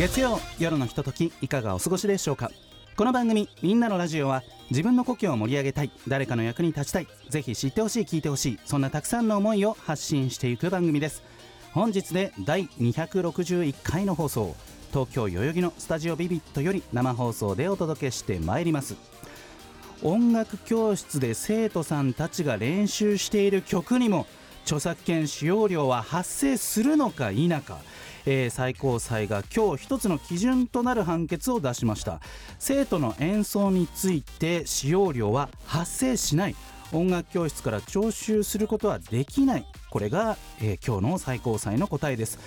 月曜夜のひとときいかがお過ごしでしょうか？この番組「みんなのラジオは」自分の故郷を盛り上げたい誰かの役に立ちたいぜひ知ってほしい聞いてほしいそんなたくさんの思いを発信していく番組です。本日で第261回の放送東京代々木のスタジオビビットより生放送でお届けしてまいります。音楽教室で生徒さんたちが練習している曲にも著作権使用料は発生するのか否かえー最高裁が今日一つの基準となる判決を出しました。生徒の演奏について使用料は発生しない。音楽教室から徴収することはできない。これが、えー今日の最高裁の答えです。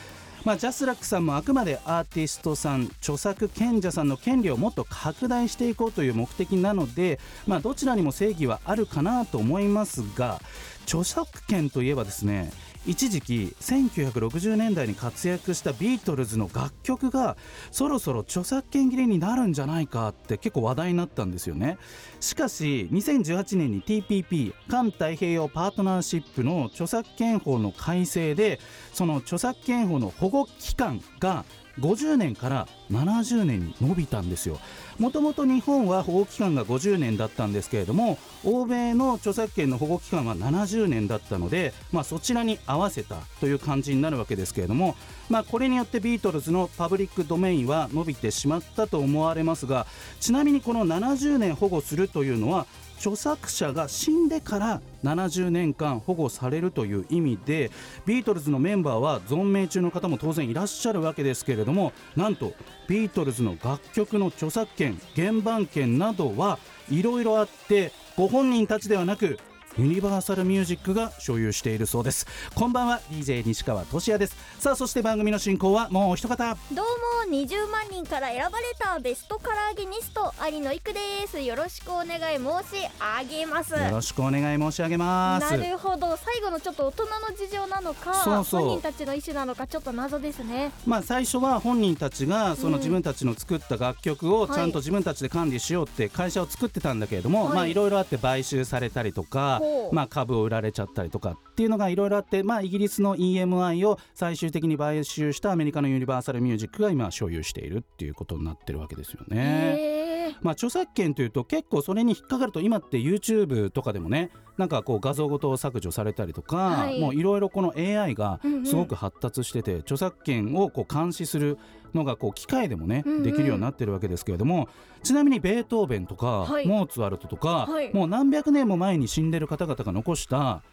まあ、ジャスラックさんもあくまでアーティストさん著作権者さんの権利をもっと拡大していこうという目的なので、まあ、どちらにも正義はあるかなと思いますが著作権といえばですね一時期1960年代に活躍したビートルズの楽曲がそろそろ著作権切れになるんじゃないかって結構話題になったんですよね。しかし2018年に TPP 環太平洋パートナーシップの著作権法の改正でその著作権法の保護期間が50年から70年に伸びたんですよ。もともと日本は保護期間が50年だったんですけれども欧米の著作権の保護期間は70年だったので、まあ、そちらに合わせたという感じになるわけですけれども、まあ、これによってビートルズのパブリックドメインは伸びてしまったと思われますがちなみにこの70年保護するというのは著作者が死んでから70年間保護されるという意味でビートルズのメンバーは存命中の方も当然いらっしゃるわけですけれどもなんとビートルズの楽曲の著作権原盤権などはいろいろあってご本人たちではなくユニバーサルミュージックが所有しているそうです。こんばんは DJ 西川俊也です。さあそして番組の進行はもうお一方。どうも20万人から選ばれたベストカラーゲニスト有野育です。よろしくお願い申し上げます。よろしくお願い申し上げます。なるほど。最後のちょっと大人の事情なのか本人たちの意思なのかちょっと謎ですね。まあ、最初は本人たちがその自分たちの作った楽曲をちゃんと自分たちで管理しようって会社を作ってたんだけれども、はい。まあいろいろあって買収されたりとかまあ、株を売られちゃったりとかっていうのがいろいろあって、まあ、イギリスの EMI を最終的に買収したアメリカのユニバーサルミュージックが今所有しているっていうことになってるわけですよね。まあ、著作権というと結構それに引っかかると今って YouTube とかでもねなんかこう画像ごと削除されたりとか、はい。もういろいろこの AI がすごく発達してて、著作権をこう監視するのがこう機械でもね、うんうん。できるようになってるわけですけれどもちなみにベートーベンとか、はい。モーツァルトとか、はい。もう何百年も前に死んでる方々が残した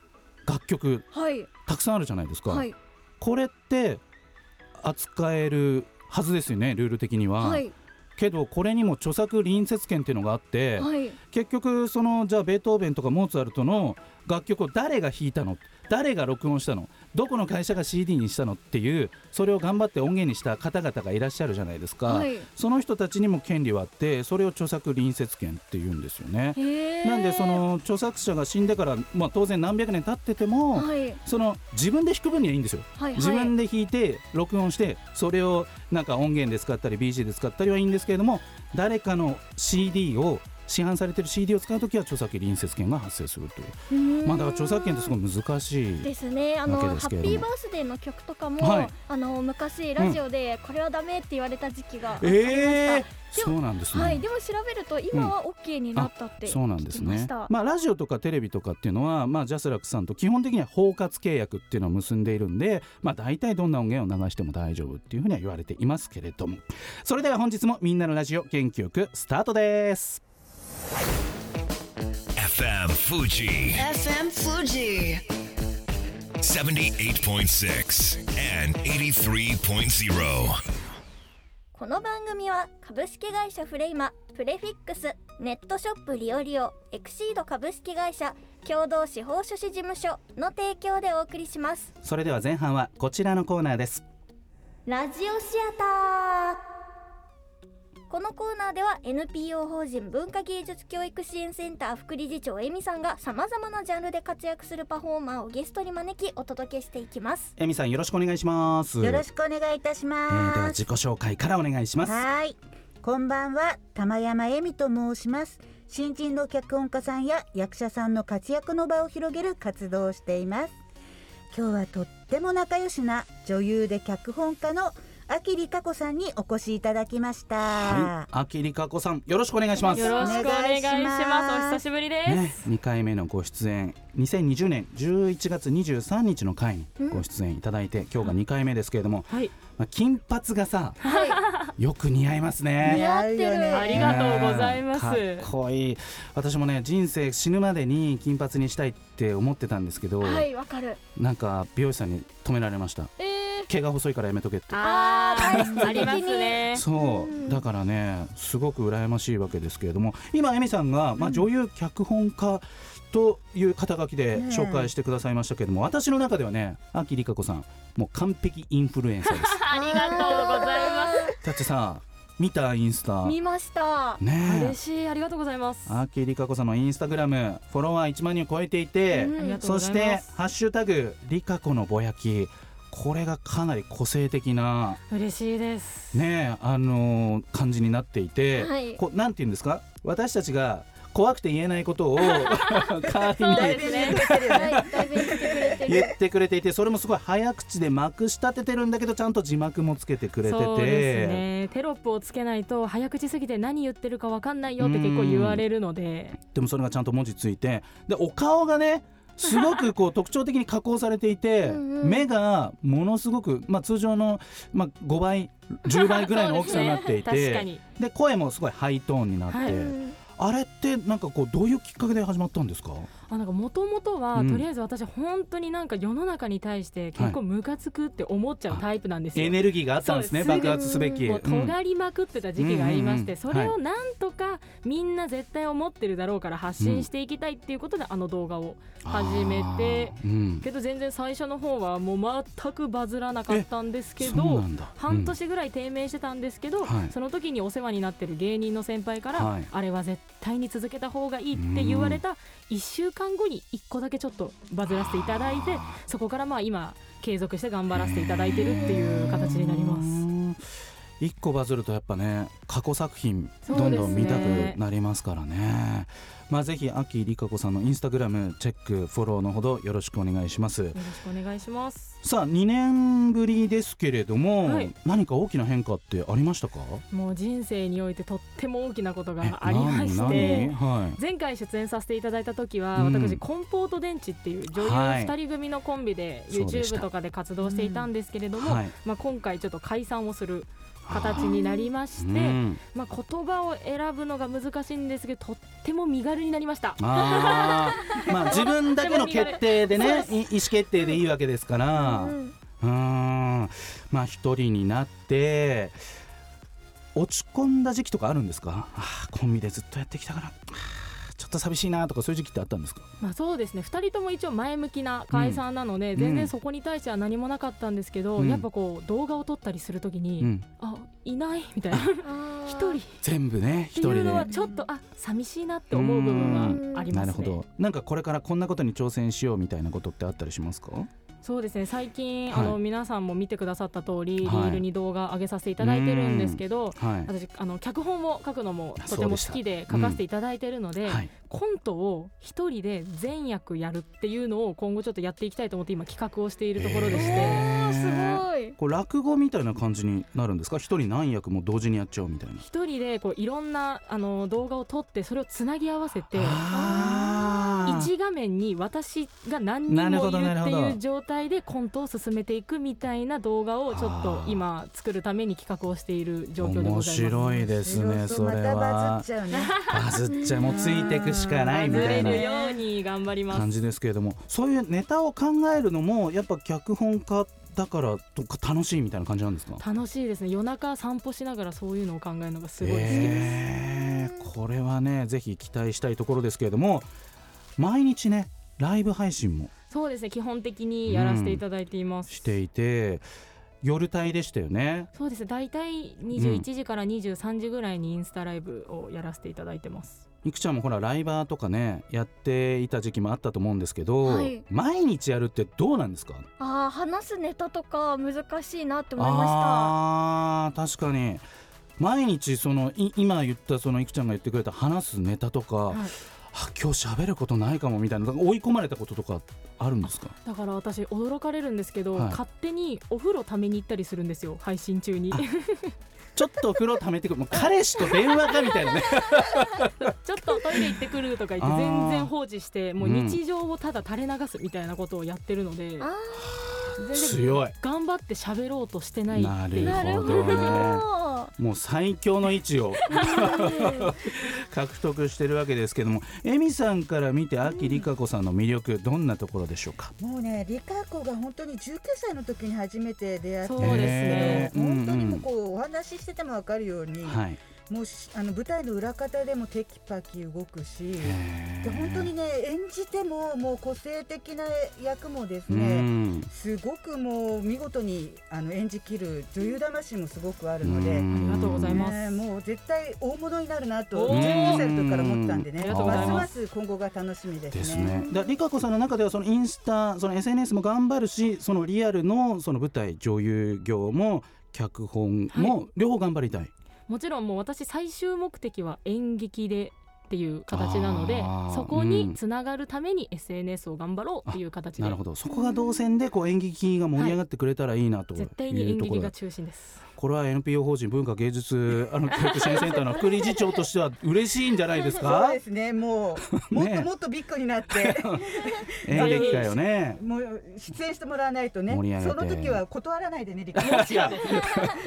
楽曲はい。たくさんあるじゃないですか。はい。これって扱えるはずですよねルール的には。はい。けどこれにも著作隣接権っていうのがあって、はい。結局そのじゃあベートーベンとかモーツァルトの楽曲を誰が弾いたの？誰が録音したの？どこの会社が CD にしたのっていうそれを頑張って音源にした方々がいらっしゃるじゃないですか、はい。その人たちにも権利はあってそれを著作隣接権って言うんですよね。なんでその著作者が死んでから、まあ、当然何百年経ってても、はい。その自分で弾く分にはいいんですよ。はいはい。自分で弾いて録音してそれをなんか音源で使ったり BG で使ったりはいいんですけれども誰かの CD を市販されてる CD を使うときは著作権隣接権が発生するという。うーん。まあだから著作権ってすごい難しいですねあのハッピーバースデーの曲とかも、はい。あの昔ラジオでこれはダメって言われた時期がありました、ええでもそうなんですね、はい、でも調べると今は OK になったって、そうなんですね。まあラジオとかテレビとかっていうのはまあジャスラックさんと基本的には包括契約っていうのを結んでいるんでまあ大体どんな音源を流しても大丈夫っていうふうには言われていますけれども。それでは本日もみんなのラジオ元気よくスタートです FM Fuji. FM Fuji. 78.6 and 83.0. この番組は株式会社フレイマプレフィックスネットショップリオリオエクシード株式会社共同司法書士事務所の提供でお送りします。それでは前半はこちらのコーナーです。ラジオシアターこのコーナーでは NPO 法人文化芸術教育支援センター副理事長えみさんがさまざまなジャンルで活躍するパフォーマーをゲストに招きお届けしていきますえみさんよろしくお願いしますよろしくお願いいたしえーます。では自己紹介からお願いしますはい。こんばんは、玉山恵美と申します。新人の脚本家さんや役者さんの活躍の場を広げる活動をしています。今日はとっても仲良しな女優で脚本家の秋里香子さんにお越しいただきました。はい、秋里香子さんよろしくお願いします。よろしくお願いします。お久しぶりです。ね、2回目のご出演。2020年11月23日の回にご出演いただいて、今日が2回目ですけれども、はい、まあ、金髪がさはよく似合いますね。似合ってる。ありがとうございます。かっこいい。私もね人生死ぬまでに金髪にしたいって思ってたんですけど、いはいわかる。なんか美容師さんに止められました。えー、毛が細いからやめとけって。ああーーあ りますね。そう。うんだからねすごく羨ましいわけですけれども今エミさんが、まあ、女優脚本家という肩書きで紹介してくださいましたけれども、私の中ではね秋里香子さんもう完璧インフルエンサーです。ありがとうございまだってさ見たインスタ？見ました。す。ね嬉しい、ありがとうございます。え秋里香子さんのインスタグラムフォロワー1万人を超えていて、うん。そし。てハッシュタグリカ子のぼやきこれがかなり個性的な嬉しいです。ねえあのー感じになっていて、はいこうなんて言うんですか？私たちが怖くて言えないことを 代わりに 言ってくれていてそれもすごい早口でまくし立ててるんだけどちゃんと字幕もつけてくれててそうですね。テロップをつけないと早口すぎて何言ってるかわかんないよって結構言われるので。でもそれがちゃんと文字ついてでお顔がねすごくこう特徴的に加工されていてうんうん。目がものすごく、まあ、通常の、まあ、5倍10倍ぐらいの大きさになっていて確かに。で声もすごいハイトーンになって、はい。うんあれってなんかこうどういうきっかけで始まったんですか？あなんか元々は、うん。とりあえず私本当になんか世の中に対して結構ムカつくって思っちゃうタイプなんですよ。エネルギーがあったんですね爆発すべき。もううん。尖りまくってた時期がありまして、うんそれをなんとかみんな絶対思ってるだろうから発信していきたいっていうことで、あの動画を始めて。けど全然最初の方はもう全くバズらなかったんですけど半年ぐらい低迷してたんですけど、はい。その時にお世話になってる芸人の先輩から、はい。あれは絶対に続けた方がいいって言われた1週間後に1個だけちょっとバズらせていただいてそこからまあ今継続して頑張らせていただいてるっていう形になります。す一個バズるとやっぱね過去作品どんどん見たくなりますからね。まあぜひ秋里香子さんのインスタグラムチェックフォローのほどよろしくお願いします。よろしくお願いします。さあ2年ぶりですけれども、はい。何か大きな変化ってありましたか？もう人生においてとっても大きなことえがありまし何て何？はい。前回出演させていただいた時は、うん。私コンポート電池っていう女優はい。2人組のコンビでそうでした。YouTube とかで活動していたんですけれども、はい。まあ、今回ちょっと解散をする形になりまして、うん。まあ、言葉を選ぶのが難しいんですけどとっても身軽になりました。あー。まあ自分だけの決定でねい意思決定でいいわけですから。うんん。まあ一人になって落ち込んだ時期とかあるんですか？あーコンビでずっとやってきたからっと寂しいなとかそういう時期ってあったんですか？まあ、そうですね。2人とも一応前向きな解散なので、ん。全然そこに対しては何もなかったんですけど、うん。やっぱこう動画を撮ったりするときに、うん。あいないみたいな。一人。っ全部ね一ていうのはちょっとあ寂しいなって思う部分はありますね。なるほどなんかこれからこんなことに挑戦しようみたいなことってあったりしますかそうですね。最近、はい。あの皆さんも見てくださった通り、はい。リールに動画上げさせていただいてるんですけどはい。私あの脚本を書くのもとても好きで書かせていただいてるので、はい。コントを一人で全役やるっていうのを今後ちょっとやっていきたいと思って今企画をしているところでして、あーすごい。これ落語みたいな感じになるんですか？一人何役も同時にやっちゃうみたいな。一人でこういろんなあの動画を撮ってそれをつなぎ合わせてあー一画面に私が何人もいるっていう状態でコントを進めていくみたいな動画をちょっと今作るために企画をしている状況でござい面ます。白いですねそれまたバはズっちゃうね。バズっちゃうもうついていくしかないみたいなるように頑張ります。感じですけれどもそういうネタを考えるのもやっぱ脚本家だからとか楽しいみたいな感じなんですか？楽しいですね夜中散歩しながらそういうのを考えるのがすごい好きです、えーこれはねぜひ期待したいところですけれども毎日ねライブ配信も。そうですね基本的にやらせていただいています、していて夜帯でしたよね。そうです大体21時から23時ぐらいにインスタライブをやらせていただいてます、いくちゃんもほらライバーとかねやっていた時期もあったと思うんですけど、はい。毎日やるってどうなんですか？あー話すネタとか難しいなって思いました。あー確かに。毎日そのい今言ったそのいくちゃんが言ってくれた話すネタとか、はい。あ今日喋ることないかもみたいな追い込まれたこととかあるんですか？だから私驚かれるんですけど、はい。勝手にお風呂ために行ったりするんですよ配信中に。ちょっとお風呂溜めてくるもう彼氏と電話かみたいなね。ちょっとトイレ行ってくるとか言って全然放置してもううん。日常をただ垂れ流すみたいなことをやってるので、あ全然強い。頑張って喋ろうとしてない。なるほどね。ど。もう最強の位置を。獲得してるわけですけども。エミさんから見て秋理香子さんの魅力どんなところでしょうか？もうねリカ子が本当に19歳の時に初めて出会ってそうですね。本当にもううんこうお話ししてても分かるように、はいもうしあの舞台の裏方でもテキパキ動くしで本当にね演じてももう個性的な役もですうねんすごくもう見事にあの演じきる女優魂もすごくあるので。うんありがとうございますね、もう絶対大物になるなとおー19歳の時から思ってたんでねまますすます今後が楽しみですね。ですね。だ理香子さんの中ではそのインスタ、その SNS も頑張るし、そのリアルのその舞台女優業も脚本も両方頑張りたい。もちろんもう私最終目的は演劇でっていう形なのでそこにつながるために SNS を頑張ろうっていう形で、なるほど。そこが動線でこう演劇が盛り上がってくれたらいいなという絶対に演ところだ。劇が中心ですこれは NPO 法人文化芸術 あの教育支援センターの副理事長としては嬉しいんじゃないですそうかで。すねもうもっねともっとビッグになって。演劇界をね。もう出演してもらわないとね。その時は断らないでねリカ違う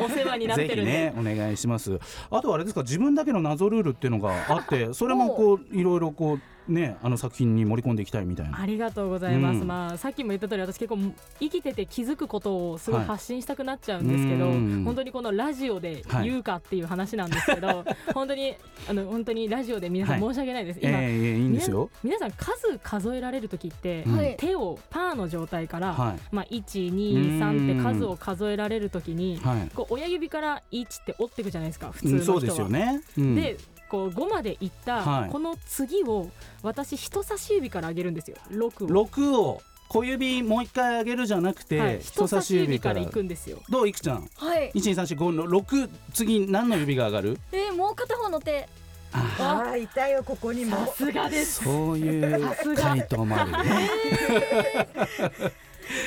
お世話になってるね。お願いします。あとはあれですか自分だけの謎ルールっていうのがあってそれもこう。いろいろこうねあの作品に盛り込んでいきたいみたいな。ありがとうございます、うん。まあさっきも言った通り私結構生きてて気づくことをすごい発信したくなっちゃうんですけど、はい。うん。本当にこのラジオで言うかっていう話なんですけど、本当にあの本当にラジオで皆さんはい。申し訳ないです、え今、えいいんですよ。皆さん数数えられる時って、うん。はい。手をパーの状態から、はい。まあ、123って数を数えられる時にはい。こう親指から1って折っていくじゃないですか普通うんの人は。そうですよね、うん。でこう5までいった、はい。この次を私人差し指から上げるんですよ。6を。6を小指もう一回上げるじゃなくて、はい、人差し指から。行くんですよ。どういくちゃん？はい。12345の6次何の指が上がる？えーもう片方の手ああいたよここにも。さすがです。そういう回答もあるよね。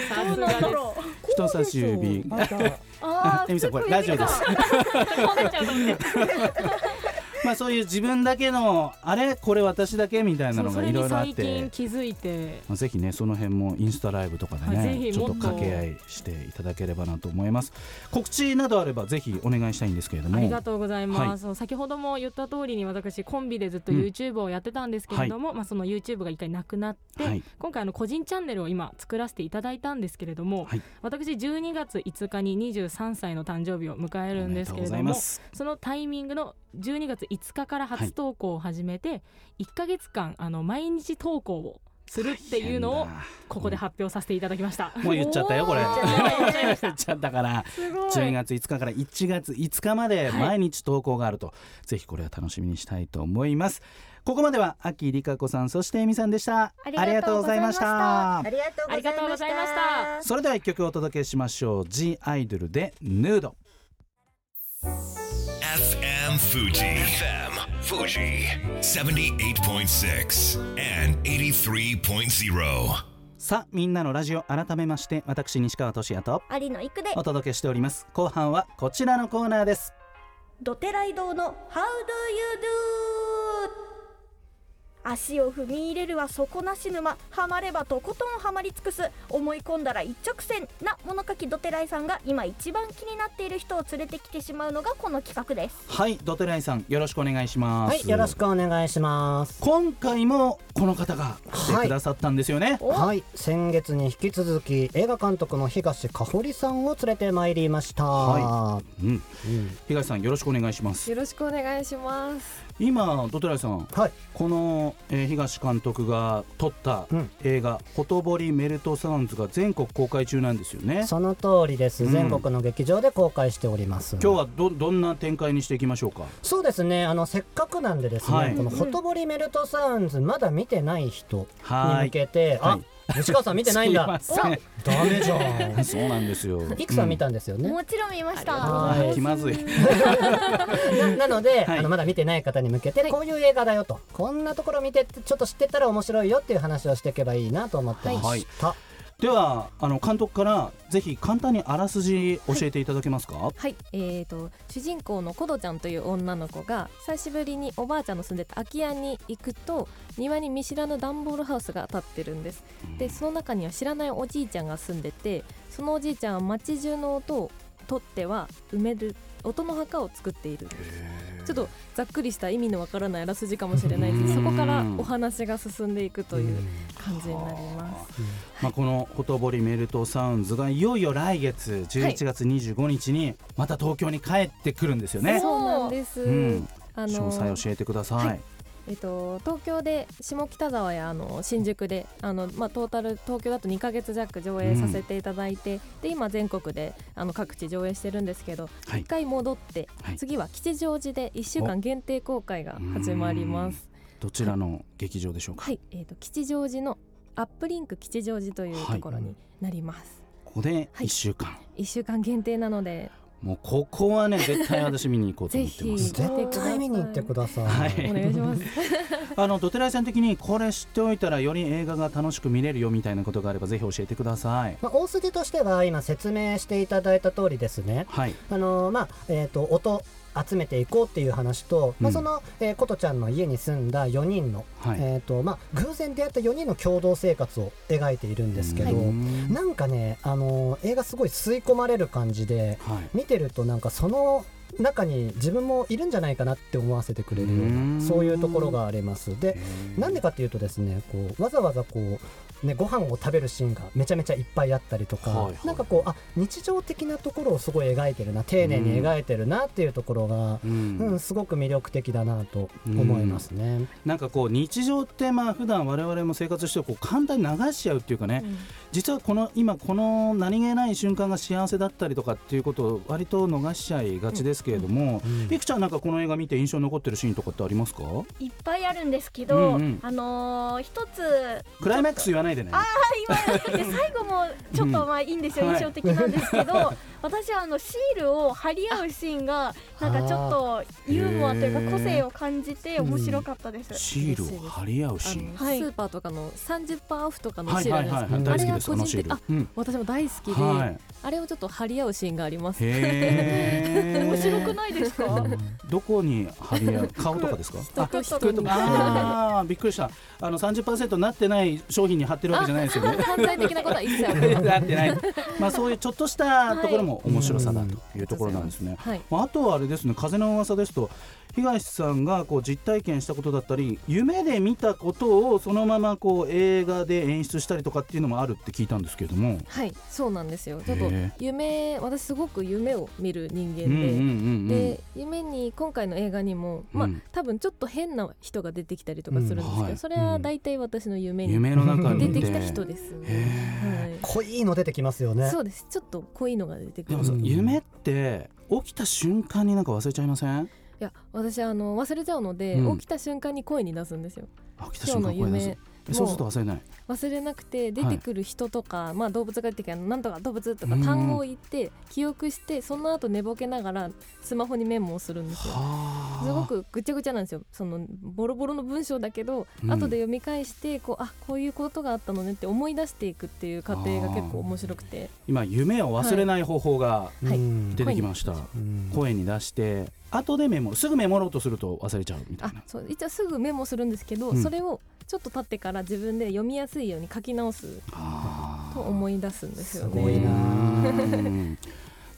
さすどうなんだがでろう。人差し指。あー エミさんこれラジオです まあそういう自分だけのあれ？これ私だけみたいなのがいろいろあって。最近気づいて。まあ、ぜひねその辺もインスタライブとかでねちょっと掛け合いしていただければなと思います。告知などあればぜひお願いしたいんですけれども。ありがとうございます、そう先ほども言った通りに私コンビでずっとうん。YouTube をやってたんですけれども、まあ、その YouTube が一回なくなって、はい。今回あの個人チャンネルを今作らせていただいたんですけれども、はい。私12月5日に23歳の誕生日を迎えるんですけれどもそのタイミングの12月5日から初投稿を始めて、1ヶ月間あの毎日投稿をするっていうのをここで発表させていただきました。もう言っちゃったよこれ。言っちゃったから。すごい。12月5日から1月5日まで毎日投稿があると、ぜひこれは楽しみにしたいと思います。ここまでは秋理香子さんそしてえみさんでした。ありがとうございました。ありがとうございました。ありがとうございました。それでは一曲お届けしましょう。G アイドルでヌード FM Fuji. FM Fuji. 78.6 and 83.0. さあみんなのラジオ改めまして私西川俊也と有野育でお届けしております後半はこちらのコーナーですドテライ堂の How do you do? 足を踏み入れるは底なし沼ハマればとことんハマり尽くす思い込んだら一直線な物書きドテライさんが今一番気になっている人を連れてきてしまうのがこの企画です。はいドテライさんよろしくお願いします。はい、よろしくお願いします。今回もこの方が来てくださったんですよね、お。はい、先月に引き続き映画監督の東かほりさんを連れてまいりました。はうん、うん。東さんよろしくお願いします。よろしくお願いします。今ドテライさんはい、このえー東監督が撮ったうん。映画「ほとぼりメルトサウンズ」が全国公開中なんですよね。その通りです、うん。全国の劇場で公開しております。今日はどどんな展開にしていきましょうか？そうですね。あのせっかくなんでですね、はい。このほとぼりメルトサウンズまだ見てない人に向はいけて、はい。あ西川さん見てないんだ。ダメじゃん。そうなんですよ。いくさん見たんですよ。ね、もちろん見ました。はい。気まずい。ななので、はい。あのまだ見てない方に向けて、こういう映画だよと。こんなところ見てってちょっと知ってたら面白いよっていう話をしていけばいいなと思ってました、ではあの監督からぜひ簡単にあらすじ教えていただけますか、はい、えー、と主人公のコドちゃんという女の子が久しぶりにおばあちゃんの住んでた空き家に行くと庭に見知らぬ段ボールハウスが建ってるんです。でその中には知らないおじいちゃんが住んでてそのおじいちゃんは街中の音を取っては埋める音の墓を作っている。んですちょっとざっくりした意味のわからないあらすじかもしれないです。そこからお話が進んでいくという感じになります。まあ、このほとぼりメルトサウンズがいよいよ来月11月25日にまた東京に帰ってくるんですよね、そうなんです、うん、あ詳細教えてください、はいえっと、東京で下北沢やあの新宿であの、まあ、トータル東京だと2ヶ月弱上映させていただいて、で今全国であの各地上映してるんですけど、はい。一回戻って、はい。次は吉祥寺で1週間限定公開が始まります。どちらの劇場でしょうか、はい、えっと吉祥寺のアップリンク吉祥寺というところになります。ここではい。1週間、1週間限定なのでもうここはね絶対私見に行こうと思ってます。ぜひ絶対見に行ってください、はい。お願いします。あのドテライさん的にこれ知っておいたらより映画が楽しく見れるよみたいなことがあればぜひ教えてください。まあ、大筋としては今説明していただいた通りですね。はい。あのーまあえー、と音集めていこうっていう話と、まあ、うん。その、えー、ことちゃんの家に住んだ4人の、はい、えーとまあ、偶然出会った4人の共同生活を描いているんですけど、うんなんかね、あのー映画すごい吸い込まれる感じではい。見てるとなんかその中に自分もいるんじゃないかなって思わせてくれるよううん。なそういうところがあります。でなんでかっていうとですねこうわざわざこう、ね、ご飯を食べるシーンがめちゃめちゃいっぱいあったりとか、はいはい。なんかこうあ日常的なところをすごい描いてるな丁寧に描いてるなっていうところが、うん。うんすごく魅力的だなと思いますね。なんかこう日常ってまあ普段我々も生活してこう簡単に流しちゃうっていうかね、実はこの今この何気ない瞬間が幸せだったりとかっていうことを割と逃しちゃいがちですけれども、うんいくちゃんなんかこの映画見て印象に残ってるシーンとかってありますか？いっぱいあるんですけど、うんうん。あのー一つクライマックス言わないでね。あ今で。最後もちょっとまあいいんですよ、うん印象的なんですけど、私はあのシールを貼り合うシーンがなんかちょっとユーモアというか個性を感じて面白かったです。シールを貼り合うシーン。はい。スーパーとかの30%オフとかのはいシールあれが個人的あうん私も大好きで、はいあれをちょっと貼り合うシーンがあります。へー。面白くないですか？どこに貼り合う？顔とかですか？ああー。びっくりした。あの30%になってない商品に貼ってるわけじゃないですよね。犯罪的なことは一切な ってない。まあそういうちょっとしたところも面白さだというところなんですね、はい。まああとはあれですね。風の噂ですと東さんがこう実体験したことだったり夢で見たことをそのままこう映画で演出したりとかっていうのもあるって聞いたんですけれども。はい、そうなんですよ。ちょっと夢、私すごく夢を見る人間で。うんうんうんうんで夢に今回の映画にも、まあうん。多分ちょっと変な人が出てきたりとかするんですけど、うんはい。それは大体私の夢に夢の中出てきた人です。ね。へ濃いの出てきますよね。はい、そうです。ちょっと濃いのが出てくる。でもさうん夢って起きた瞬間になんか忘れちゃいません？いや私あの忘れちゃうので、うん。起きた瞬間に声に出すんですよ。起きた瞬間声出す。えそうすると忘れない。忘れなくて出てくる人とか、まあ動物が出てきたらなんとか動物とかうん。単語を言って記憶してその後寝ぼけながらスマホにメモをするんですよ。はあ。すごくぐちゃぐちゃなんですよ。そのボロボロの文章だけど、うん。後で読み返してこうあこういうことがあったのねって思い出していくっていう過程が結構面白くて。今夢を忘れない方法がはい。うん。出てきました、うん声に出して後でメモすぐメモろうとすると忘れちゃうみたいあなそう一応すぐメモするんですけど、うん。それをちょっと経ってから自分で読みやすいように書き直すと思い出すんですよね。すごいなうん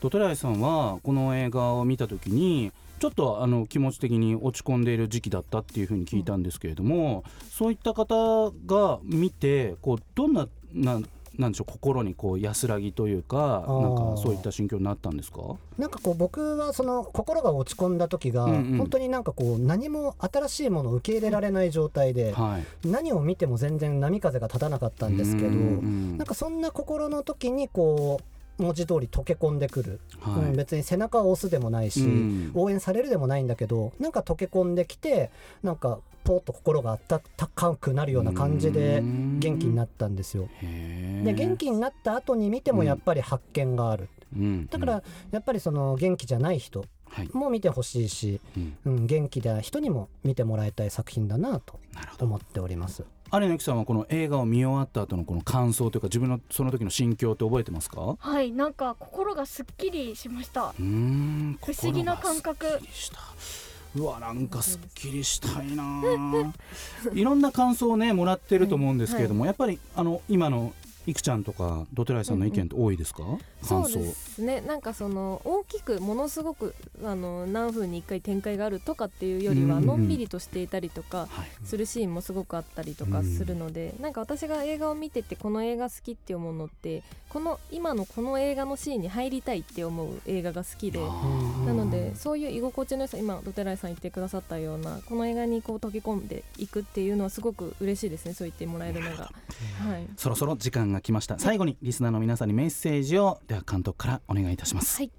ドトライさんはこの映画を見た時にちょっとあの気持ち的に落ち込んでいる時期だったっていうふうに聞いたんですけれども、そういった方が見てこうどんなななんでしょう心にこう安らぎというかなんかそういった心境になったんですか？なんかこう僕はその心が落ち込んだ時が、うんうん。本当になんかこう何も新しいものを受け入れられない状態で、はい。何を見ても全然波風が立たなかったんですけど、うんうん。なんかそんな心の時にこう文字通り溶け込んでくる、はい。うん別に背中を押すでもないし、うん。応援されるでもないんだけどなんか溶け込んできてなんかポーッと心があったかくなるような感じでうん。元気になったんですよ。で元気になった後に見てもやっぱり発見がある、うん。だからやっぱりその元気じゃない人はい。も見てほしいし、うん。うん、元気な人にも見てもらいたい作品だなと思っております。有野由紀さんはこの映画を見終わった後のこの感想というか自分のその時の心境って覚えてますか？はいなんか心がすっきりしました。うーん不思議な感覚。うわなんかすっきりしたいなあ いろんな感想をねもらってると思うんですけれども、やっぱりあの今のいくちゃんとかドテライさんの意見って多いですか、感想。そうですね。なんかその大きくものすごくあの何分に1回展開があるとかっていうよりはうんうんのんびりとしていたりとかはい。するシーンもすごくあったりとかするので、なんか私が映画を見ててこの映画好きって思うのってこの今のこの映画のシーンに入りたいって思う映画が好きで。なのでそういう居心地の良さ今ドテライさん言ってくださったようなこの映画にこう溶け込んでいくっていうのはすごく嬉しいですねそう言ってもらえるのが。はい。そろそろ時間が来ました。最後にリスナーの皆さんにメッセージを。では監督からお願いいたします、はい。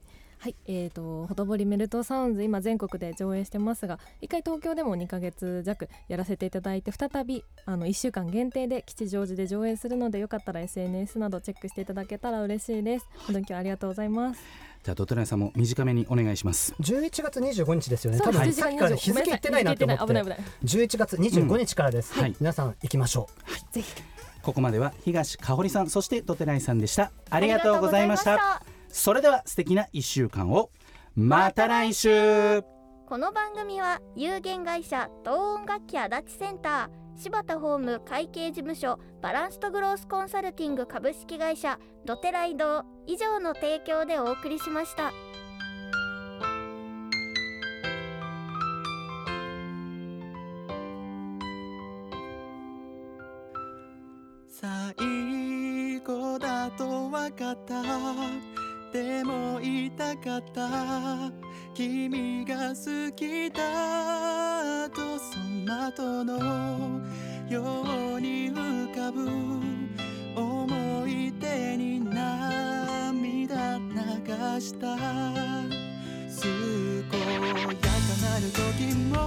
はい、えー、とほとぼりメルトサウンズ今全国で上映してますが一回東京でも2ヶ月弱やらせていただいて再びあの1週間限定で吉祥寺で上映するのでよかったら SNS などチェックしていただけたら嬉しいです。本当に今日はありがとうございます。じゃあドテライさんも短めにお願いします。11月25日ですよね。そう多分7さっきから日付言ってないなと思って。危ない危ない。11月25日からです。うん。はい皆さん行きましょう。ぜひここまでは東香織さんそしてドテライさんでした。ありがとうございました。それでは素敵な1週間を。また来週。この番組は有限会社東音楽器足立センター柴田ホーム会計事務所バランスとグロースコンサルティング株式会社ドテライド以上の提供でお送りしました。最後だと分かった。でも言いたかった。君が好きだとその後のように浮かぶ思い出に涙流した。健やかなる時も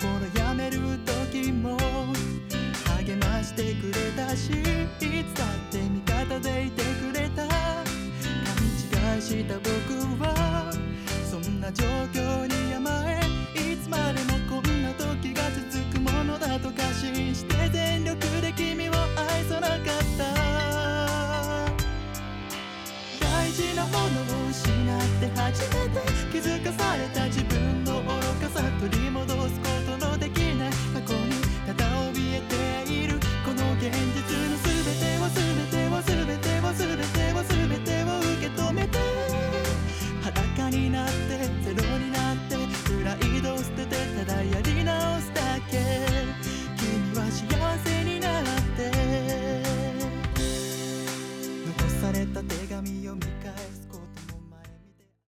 心やめる時も励ましてくれたしいつだって味方でいてくれた。勘違いした僕はそんな状況に甘えいつまでもこんな時が続くものだと過信して全力で君を愛さなかった。大事なものを失って初めて気づかされた自分の愚かさ取り戻